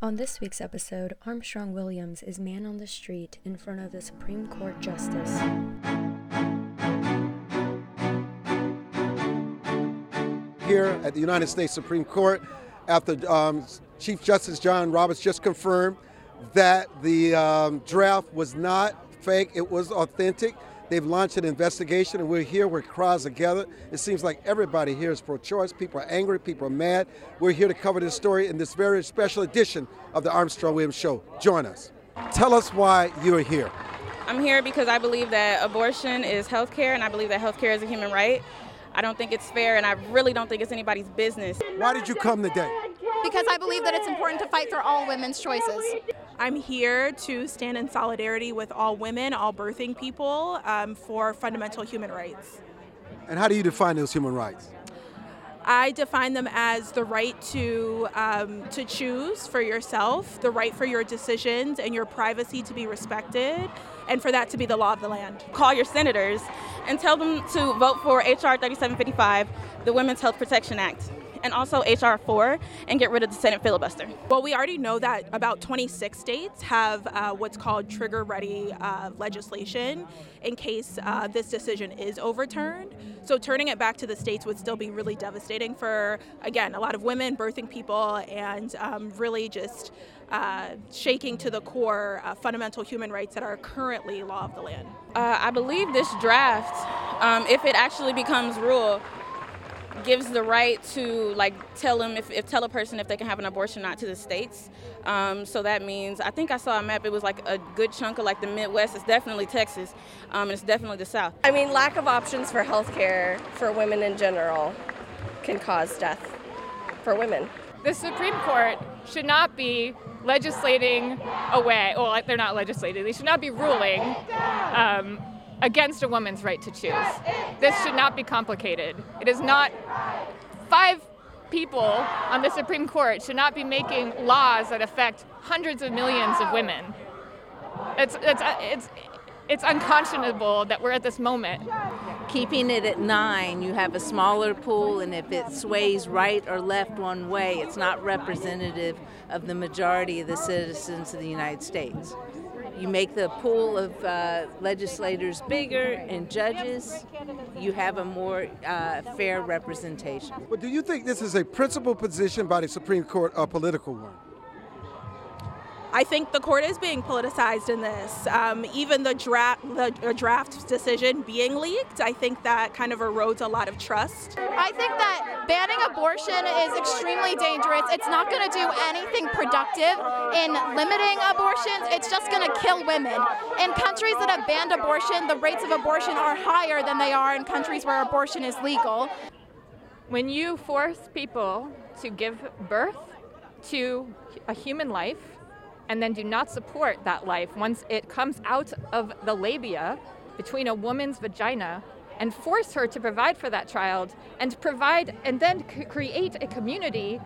On this week's episode, Armstrong Williams is man on the street in front of the Supreme Court Justice. Here at the United States Supreme Court, after um, Chief Justice John Roberts just confirmed that the um, draft was not fake, it was authentic. They've launched an investigation, and we're here where crowds together. It seems like everybody here is pro choice. People are angry, people are mad. We're here to cover this story in this very special edition of the Armstrong Williams Show. Join us. Tell us why you're here. I'm here because I believe that abortion is health care, and I believe that health care is a human right. I don't think it's fair, and I really don't think it's anybody's business. Why did you come today? Because I believe that it's important to fight for all women's choices. I'm here to stand in solidarity with all women, all birthing people, um, for fundamental human rights. And how do you define those human rights? I define them as the right to um, to choose for yourself, the right for your decisions and your privacy to be respected, and for that to be the law of the land. Call your senators and tell them to vote for HR 3755, the Women's Health Protection Act and also HR 4 and get rid of the Senate filibuster. Well, we already know that about 26 states have uh, what's called trigger ready uh, legislation in case uh, this decision is overturned. So turning it back to the states would still be really devastating for, again, a lot of women, birthing people, and um, really just uh, shaking to the core uh, fundamental human rights that are currently law of the land. Uh, I believe this draft, um, if it actually becomes rule, gives the right to like tell them if, if tell a person if they can have an abortion or not to the states. Um, so that means I think I saw a map. It was like a good chunk of like the Midwest. It's definitely Texas, um, and it's definitely the South. I mean, lack of options for health care for women in general can cause death for women. The Supreme Court should not be legislating away. Well, they're not legislating. They should not be ruling. Um, against a woman's right to choose. This should not be complicated. It is not five people on the Supreme Court should not be making laws that affect hundreds of millions of women. It's, it's, it's, it's unconscionable that we're at this moment. Keeping it at nine, you have a smaller pool, and if it sways right or left one way, it's not representative of the majority of the citizens of the United States you make the pool of uh, legislators bigger and judges, you have a more uh, fair representation. But do you think this is a principled position by the Supreme Court a political one? I think the court is being politicized in this. Um, even the draft, the draft decision being leaked, I think that kind of erodes a lot of trust. I think that banning abortion is extremely dangerous. It's not going to do anything productive in limiting abortions. It's just going to kill women. In countries that have banned abortion, the rates of abortion are higher than they are in countries where abortion is legal. When you force people to give birth to a human life, and then do not support that life once it comes out of the labia between a woman's vagina and force her to provide for that child and provide and then c- create a community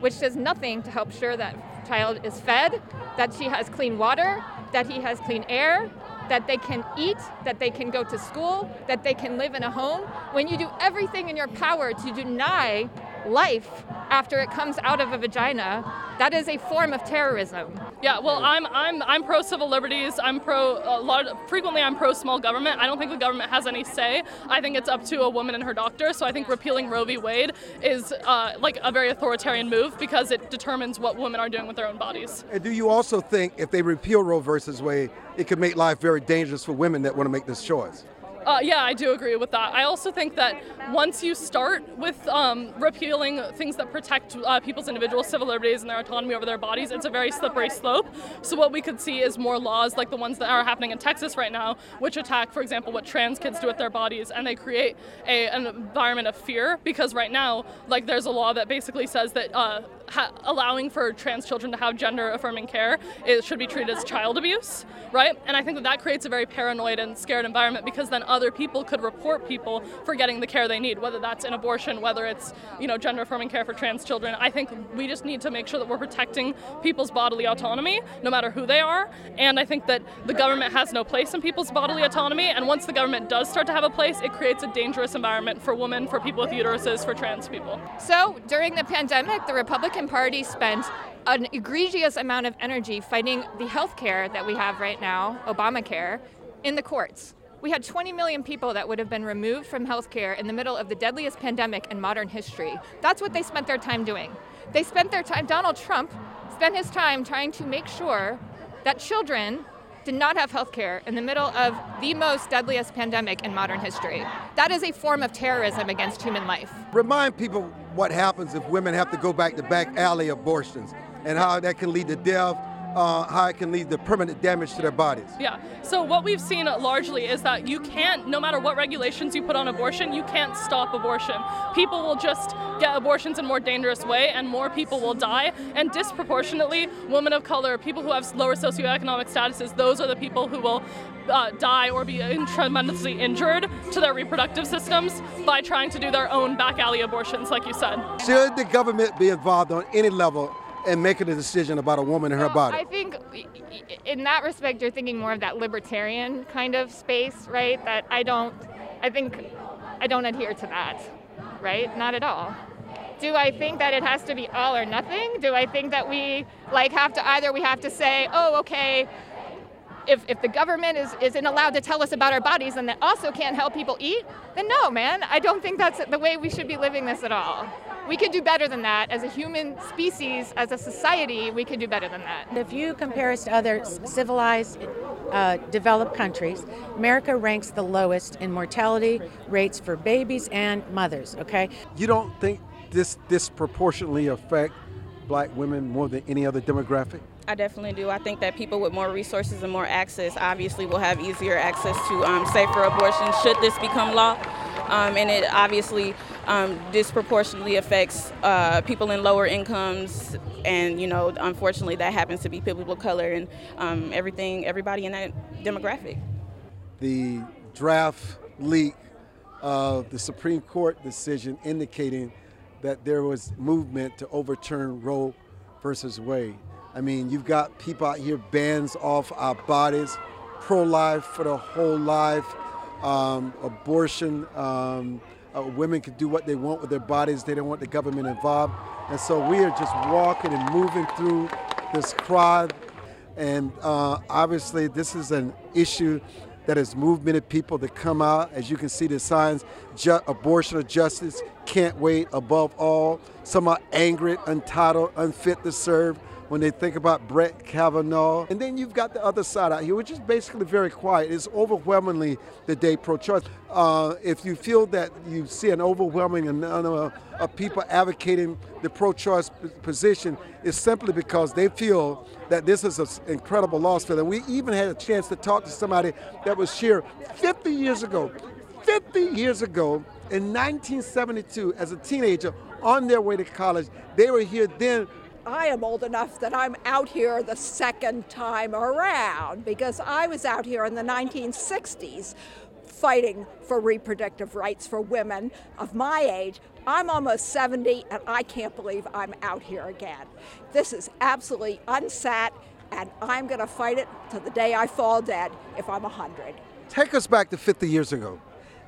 which does nothing to help sure that child is fed, that she has clean water, that he has clean air, that they can eat, that they can go to school, that they can live in a home. When you do everything in your power to deny life after it comes out of a vagina, that is a form of terrorism. Yeah, well, I'm I'm I'm pro civil liberties. I'm pro a lot. Of, frequently, I'm pro small government. I don't think the government has any say. I think it's up to a woman and her doctor. So I think repealing Roe v. Wade is uh, like a very authoritarian move because it determines what women are doing with their own bodies. And do you also think if they repeal Roe versus Wade, it could make life very dangerous for women that want to make this choice? Uh, yeah, I do agree with that. I also think that once you start with um, repealing things that protect uh, people's individual civil liberties and their autonomy over their bodies, it's a very slippery slope. So what we could see is more laws like the ones that are happening in Texas right now, which attack, for example, what trans kids do with their bodies, and they create a, an environment of fear because right now, like there's a law that basically says that uh, ha- allowing for trans children to have gender affirming care is, should be treated as child abuse, right? And I think that that creates a very paranoid and scared environment because then other people could report people for getting the care they need, whether that's an abortion, whether it's you know gender affirming care for trans children. I think we just need to make sure that we're protecting people's bodily autonomy, no matter who they are. And I think that the government has no place in people's bodily autonomy. And once the government does start to have a place, it creates a dangerous environment for women, for people with uteruses, for trans people. So during the pandemic, the Republican Republican Party spent an egregious amount of energy fighting the health care that we have right now, Obamacare, in the courts. We had 20 million people that would have been removed from healthcare in the middle of the deadliest pandemic in modern history. That's what they spent their time doing. They spent their time, Donald Trump spent his time trying to make sure that children did not have health care in the middle of the most deadliest pandemic in modern history. That is a form of terrorism against human life. Remind people what happens if women have to go back to back alley abortions and how that can lead to death uh, how it can lead to permanent damage to their bodies. Yeah. So what we've seen largely is that you can't, no matter what regulations you put on abortion, you can't stop abortion. People will just get abortions in a more dangerous way, and more people will die. And disproportionately, women of color, people who have lower socioeconomic statuses, those are the people who will uh, die or be tremendously injured to their reproductive systems by trying to do their own back alley abortions, like you said. Should the government be involved on any level and making a decision about a woman and her body. I think in that respect, you're thinking more of that libertarian kind of space, right? That I don't, I think I don't adhere to that, right? Not at all. Do I think that it has to be all or nothing? Do I think that we like have to either we have to say, oh, okay, if, if the government is, isn't allowed to tell us about our bodies and that also can't help people eat, then no, man, I don't think that's the way we should be living this at all we can do better than that. As a human species, as a society, we can do better than that. If you compare us to other civilized, uh, developed countries, America ranks the lowest in mortality rates for babies and mothers, okay? You don't think this disproportionately affect black women more than any other demographic? I definitely do. I think that people with more resources and more access obviously will have easier access to um, safer abortion should this become law. Um, and it obviously um, disproportionately affects uh, people in lower incomes, and you know, unfortunately, that happens to be people of color and um, everything, everybody in that demographic. The draft leak of the Supreme Court decision indicating that there was movement to overturn Roe versus Wade. I mean, you've got people out here bans off our bodies, pro-life for the whole life, um, abortion. Um, uh, women can do what they want with their bodies. They don't want the government involved. And so we are just walking and moving through this crowd. And uh, obviously, this is an issue that has moved many people to come out. As you can see, the signs ju- abortion or justice can't wait above all. Some are angry, entitled, unfit to serve when they think about Brett Kavanaugh. And then you've got the other side out here, which is basically very quiet. It's overwhelmingly the day pro choice. Uh, if you feel that you see an overwhelming amount of, of people advocating the pro choice position, it's simply because they feel that this is an incredible loss for them. We even had a chance to talk to somebody that was here 50 years ago. 50 years ago, in 1972, as a teenager, on their way to college, they were here then I am old enough that I'm out here the second time around because I was out here in the 1960s fighting for reproductive rights for women of my age. I'm almost 70 and I can't believe I'm out here again. This is absolutely unsat and I'm going to fight it to the day I fall dead if I'm 100. Take us back to 50 years ago.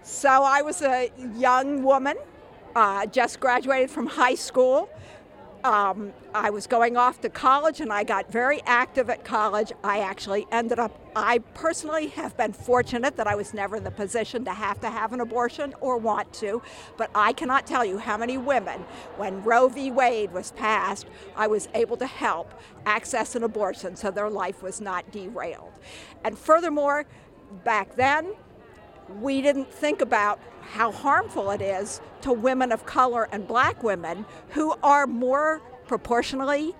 So I was a young woman, uh, just graduated from high school um, I was going off to college and I got very active at college. I actually ended up, I personally have been fortunate that I was never in the position to have to have an abortion or want to, but I cannot tell you how many women, when Roe v. Wade was passed, I was able to help access an abortion so their life was not derailed. And furthermore, back then, we didn't think about how harmful it is to women of color and black women who are more proportionally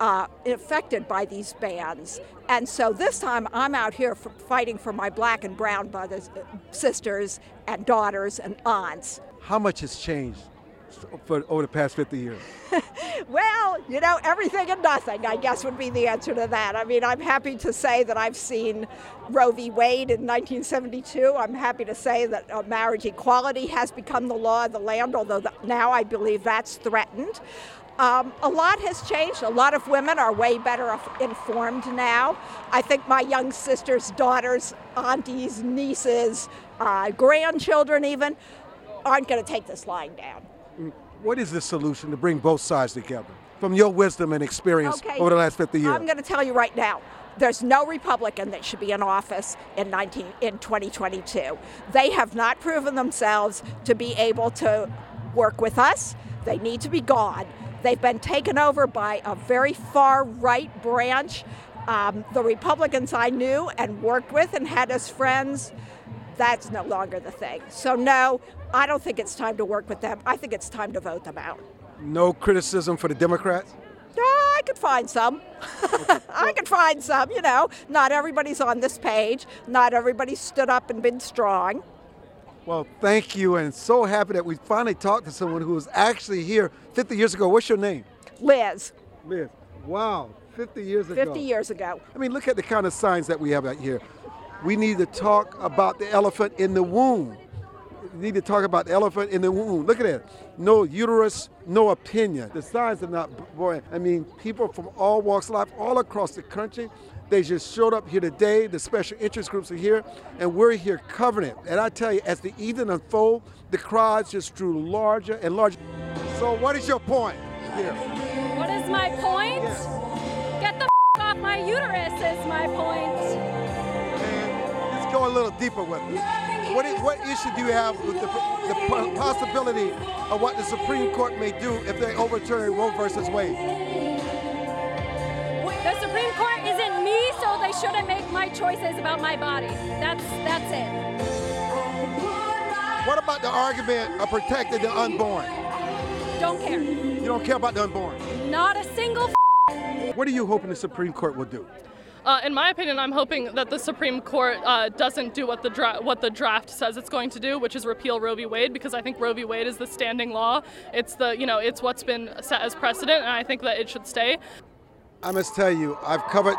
uh, affected by these bans. And so this time I'm out here for fighting for my black and brown brothers, sisters, and daughters and aunts. How much has changed for over the past 50 years? well, you know, everything and nothing, I guess, would be the answer to that. I mean, I'm happy to say that I've seen Roe v. Wade in 1972. I'm happy to say that uh, marriage equality has become the law of the land, although now I believe that's threatened. Um, a lot has changed. A lot of women are way better informed now. I think my young sisters, daughters, aunties, nieces, uh, grandchildren, even, aren't going to take this lying down. What is the solution to bring both sides together? from your wisdom and experience Okay. over the last 50 years? I'm going to tell you right now. There's no Republican that should be in office in 19 in 2022. They have not proven themselves to be able to work with us. They need to be gone. They've been taken over by a very far right branch. Um, the Republicans I knew and worked with and had as friends, that's no longer the thing. So no, I don't think it's time to work with them. I think it's time to vote them out. no criticism for the Democrats? Yeah, I could find some. I could find some, you know. Not everybody's on this page. Not everybody stood up and been strong. Well, thank you, and so happy that we finally talked to someone who was actually here 50 years ago. What's your name? Liz, Liz. Wow, 50 years ago. 50 years ago. I mean, look at the kind of signs that we have out here. We need to talk about the elephant in the womb. Need to talk about elephant in the womb. Look at that. No uterus, no opinion. The signs are not boy. I mean, people from all walks of life, all across the country, they just showed up here today. The special interest groups are here, and we're here covering it. And I tell you, as the evening unfold, the crowds just grew larger and larger. So, what is your point here? What is my point? Get the f- off my uterus is my point. Let's go a little deeper with it. What, is, what issue do you have with the, the possibility of what the Supreme Court may do if they overturn Roe versus Wade? The Supreme Court isn't me, so they shouldn't make my choices about my body. That's that's it. What about the argument of protecting the unborn? Don't care. You don't care about the unborn. Not a single. What are you hoping the Supreme Court will do? Uh, in my opinion, I'm hoping that the Supreme Court uh, doesn't do what the dra- what the draft says it's going to do, which is repeal Roe v. Wade, because I think Roe v. Wade is the standing law. It's the you know it's what's been set as precedent, and I think that it should stay. I must tell you, I've covered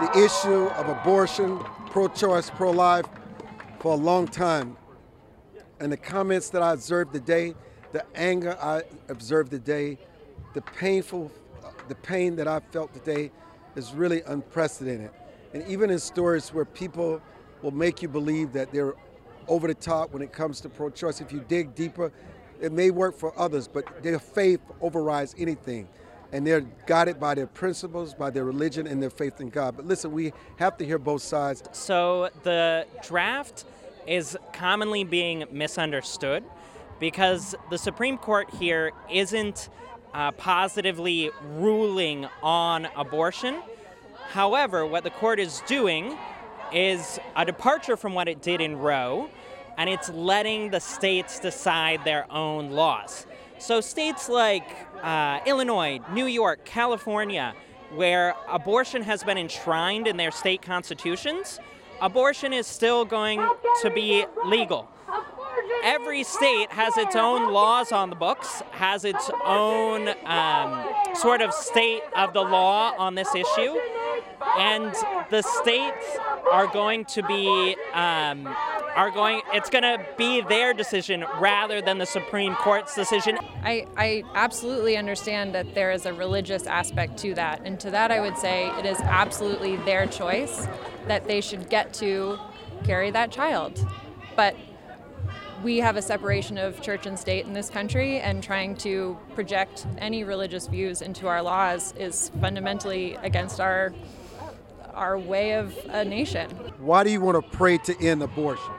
the issue of abortion, pro choice, pro life for a long time. And the comments that I observed today, the anger I observed today, the painful, the pain that I felt today is really unprecedented. And even in stories where people will make you believe that they're over the top when it comes to pro choice, if you dig deeper, it may work for others, but their faith overrides anything and they're guided by their principles, by their religion, and their faith in God. But listen, we have to hear both sides. So the draft is commonly being misunderstood because the Supreme Court here isn't uh, positively ruling on abortion. However, what the court is doing is a departure from what it did in Roe, and it's letting the states decide their own laws. So, states like uh, Illinois, New York, California, where abortion has been enshrined in their state constitutions, abortion is still going to be legal. Every state has its own laws on the books, has its own um, sort of state of the law on this issue, and the states are going to be um, are going. It's going to be their decision rather than the Supreme Court's decision. I, I absolutely understand that there is a religious aspect to that. And to that, I would say it is absolutely their choice that they should get to carry that child. But we have a separation of church and state in this country, and trying to project any religious views into our laws is fundamentally against our our way of a nation. Why do you want to pray to end abortion?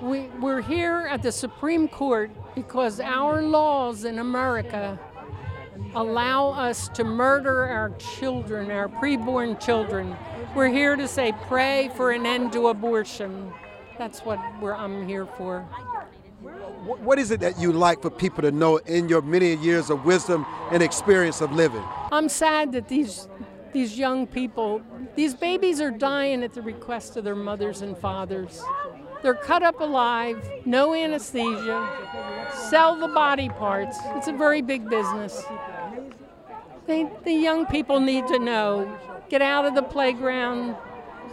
We, we're here at the Supreme Court because our laws in America allow us to murder our children, our preborn children. We're here to say, pray for an end to abortion. That's what we're, I'm here for. Wh- What is it that you like for people to know in your many years of wisdom and experience of living? I'm sad that these these young people, these babies are dying at the request of their mothers and fathers. They're cut up alive, no anesthesia, sell the body parts. It's a very big business. They, the young people need to know get out of the playground,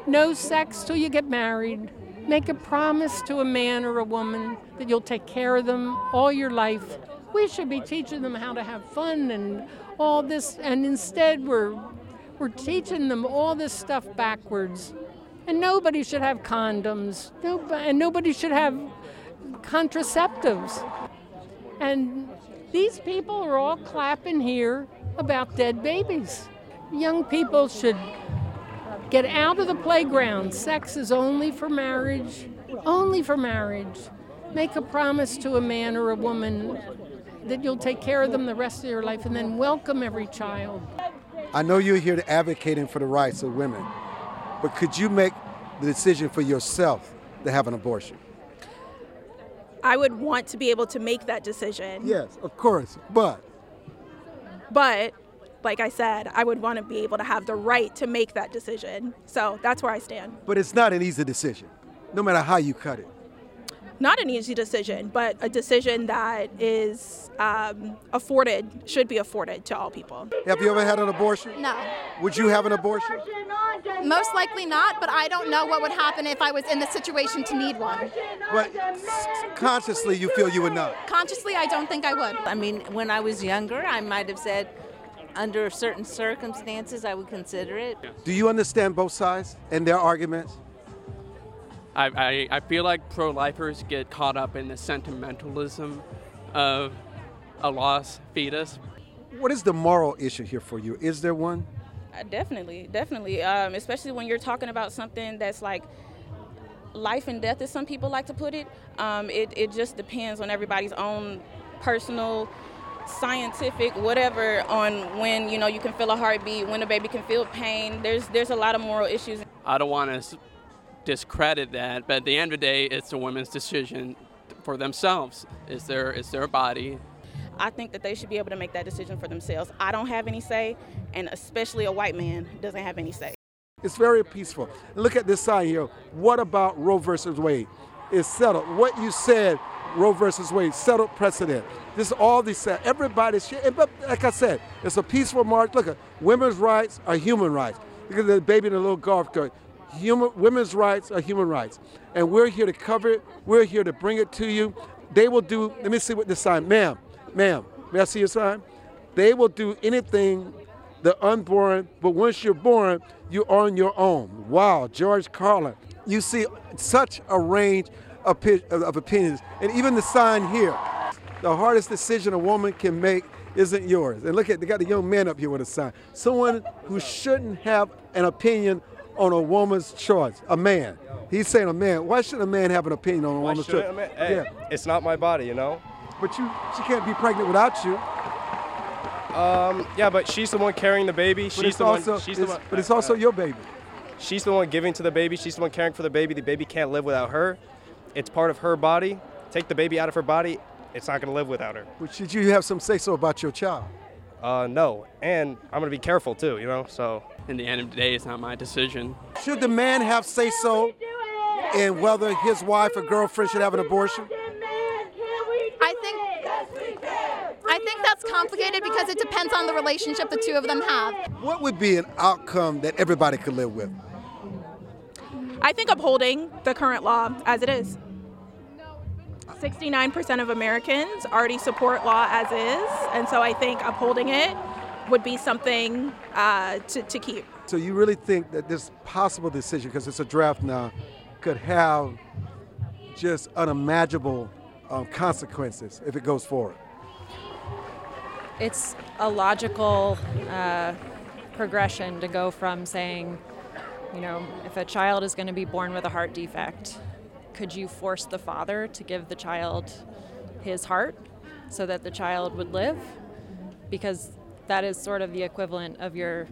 no sex till you get married. Make a promise to a man or a woman that you'll take care of them all your life. We should be teaching them how to have fun and all this, and instead we're we're teaching them all this stuff backwards. And nobody should have condoms. Nobody, and nobody should have contraceptives. And these people are all clapping here about dead babies. Young people should get out of the playground. Sex is only for marriage, only for marriage. Make a promise to a man or a woman that you'll take care of them the rest of your life and then welcome every child. I know you're here to advocating for the rights of women, but could you make the decision for yourself to have an abortion? I would want to be able to make that decision. Yes, of course, but But like I said, I would want to be able to have the right to make that decision. So that's where I stand. but it's not an easy decision, no matter how you cut it. Not an easy decision, but a decision that is um, afforded, should be afforded to all people. Have you ever had an abortion? No. Would you have an abortion? Most likely not, but I don't know what would happen if I was in the situation to need one. But consciously, you feel you would not. Consciously, I don't think I would. I mean, when I was younger, I might have said, under certain circumstances, I would consider it. Do you understand both sides and their arguments? I, I, I feel like pro lifers get caught up in the sentimentalism of a lost fetus. What is the moral issue here for you? Is there one? Uh, definitely, definitely. Um, especially when you're talking about something that's like life and death, as some people like to put it. Um, it, it just depends on everybody's own personal, scientific, whatever, on when you know you can feel a heartbeat, when a baby can feel pain. There's there's a lot of moral issues. I don't want to discredit that, but at the end of the day, it's a woman's decision for themselves. It's their, it's their body. I think that they should be able to make that decision for themselves. I don't have any say, and especially a white man doesn't have any say. It's very peaceful. Look at this side here. What about Roe versus Wade? It's settled. What you said, Roe versus Wade, settled precedent. This is all these said. Everybody's and But like I said, it's a peaceful march. Look at women's rights are human rights. Look at the baby in the little golf cart. Human, women's rights are human rights. And we're here to cover it. We're here to bring it to you. They will do, let me see what this sign, ma'am, ma'am, may I see your sign? They will do anything the unborn, but once you're born, you're on your own. Wow, George Carlin. You see such a range of of opinions. And even the sign here, the hardest decision a woman can make isn't yours. And look at, they got the young man up here with a sign. Someone who shouldn't have an opinion on a woman's choice, a man. He's saying a man. Why should a man have an opinion on a Why woman's choice? I? Man, hey, yeah. it's not my body, you know. But you, she can't be pregnant without you. Um, yeah, but she's the one carrying the baby. But she's the also, one. She's the one. but it's also your baby. She's the one giving to the baby. She's the one caring for the baby. The baby can't live without her. It's part of her body. Take the baby out of her body. It's not going to live without her. But should you have some say so about your child? Uh, no, and I'm going to be careful too. You know, so. In the end of the day, it's not my decision. Should the man have say so in whether his wife or girlfriend should have an abortion? I think I think that's complicated because it depends on the relationship the two of them have. What would be an outcome that everybody could live with? I think upholding the current law as it is. 69% of Americans already support law as is, and so I think upholding it would be something uh, to, to keep. So you really think that this possible decision, because it's a draft now, could have just unimaginable um, consequences if it goes forward? It's a logical uh, progression to go from saying, you know, if a child is going to be born with a heart defect, could you force the father to give the child his heart so that the child would live? Because that is sort of the equivalent of your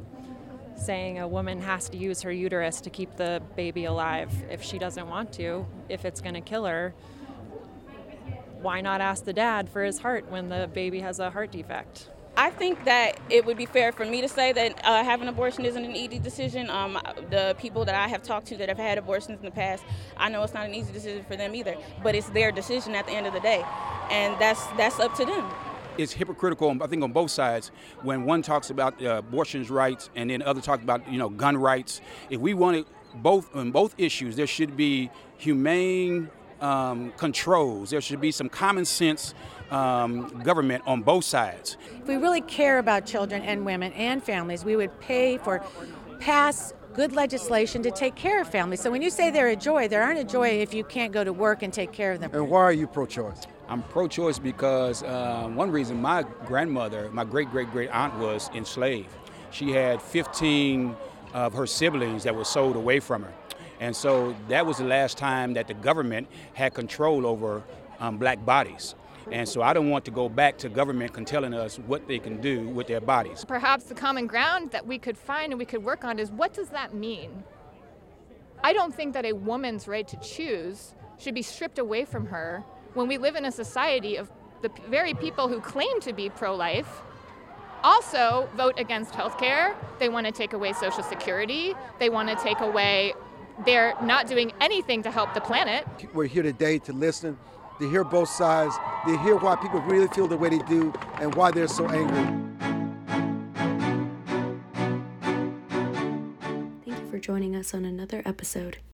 saying a woman has to use her uterus to keep the baby alive if she doesn't want to, if it's going to kill her. Why not ask the dad for his heart when the baby has a heart defect? I think that it would be fair for me to say that uh, having an abortion isn't an easy decision. Um, the people that I have talked to that have had abortions in the past, I know it's not an easy decision for them either. But it's their decision at the end of the day, and that's that's up to them. It's hypocritical, I think, on both sides. When one talks about uh, abortion's rights, and then other talk about you know gun rights. If we wanted both on both issues, there should be humane um, controls. There should be some common sense um, government on both sides. If we really care about children and women and families, we would pay for pass good legislation to take care of families. So when you say they're a joy, they aren't a joy if you can't go to work and take care of them. And why are you pro choice? I'm pro-choice because uh, one reason my grandmother, my great great great aunt, was enslaved. She had 15 of her siblings that were sold away from her, and so that was the last time that the government had control over um, black bodies. And so I don't want to go back to government telling us what they can do with their bodies. Perhaps the common ground that we could find and we could work on is what does that mean? I don't think that a woman's right to choose should be stripped away from her when we live in a society of the very people who claim to be pro life also vote against health care. They want to take away Social Security. They want to take away, they're not doing anything to help the planet. We're here today to listen, to hear both sides, to hear why people really feel the way they do, and why they're so angry. Thank you for joining us on another episode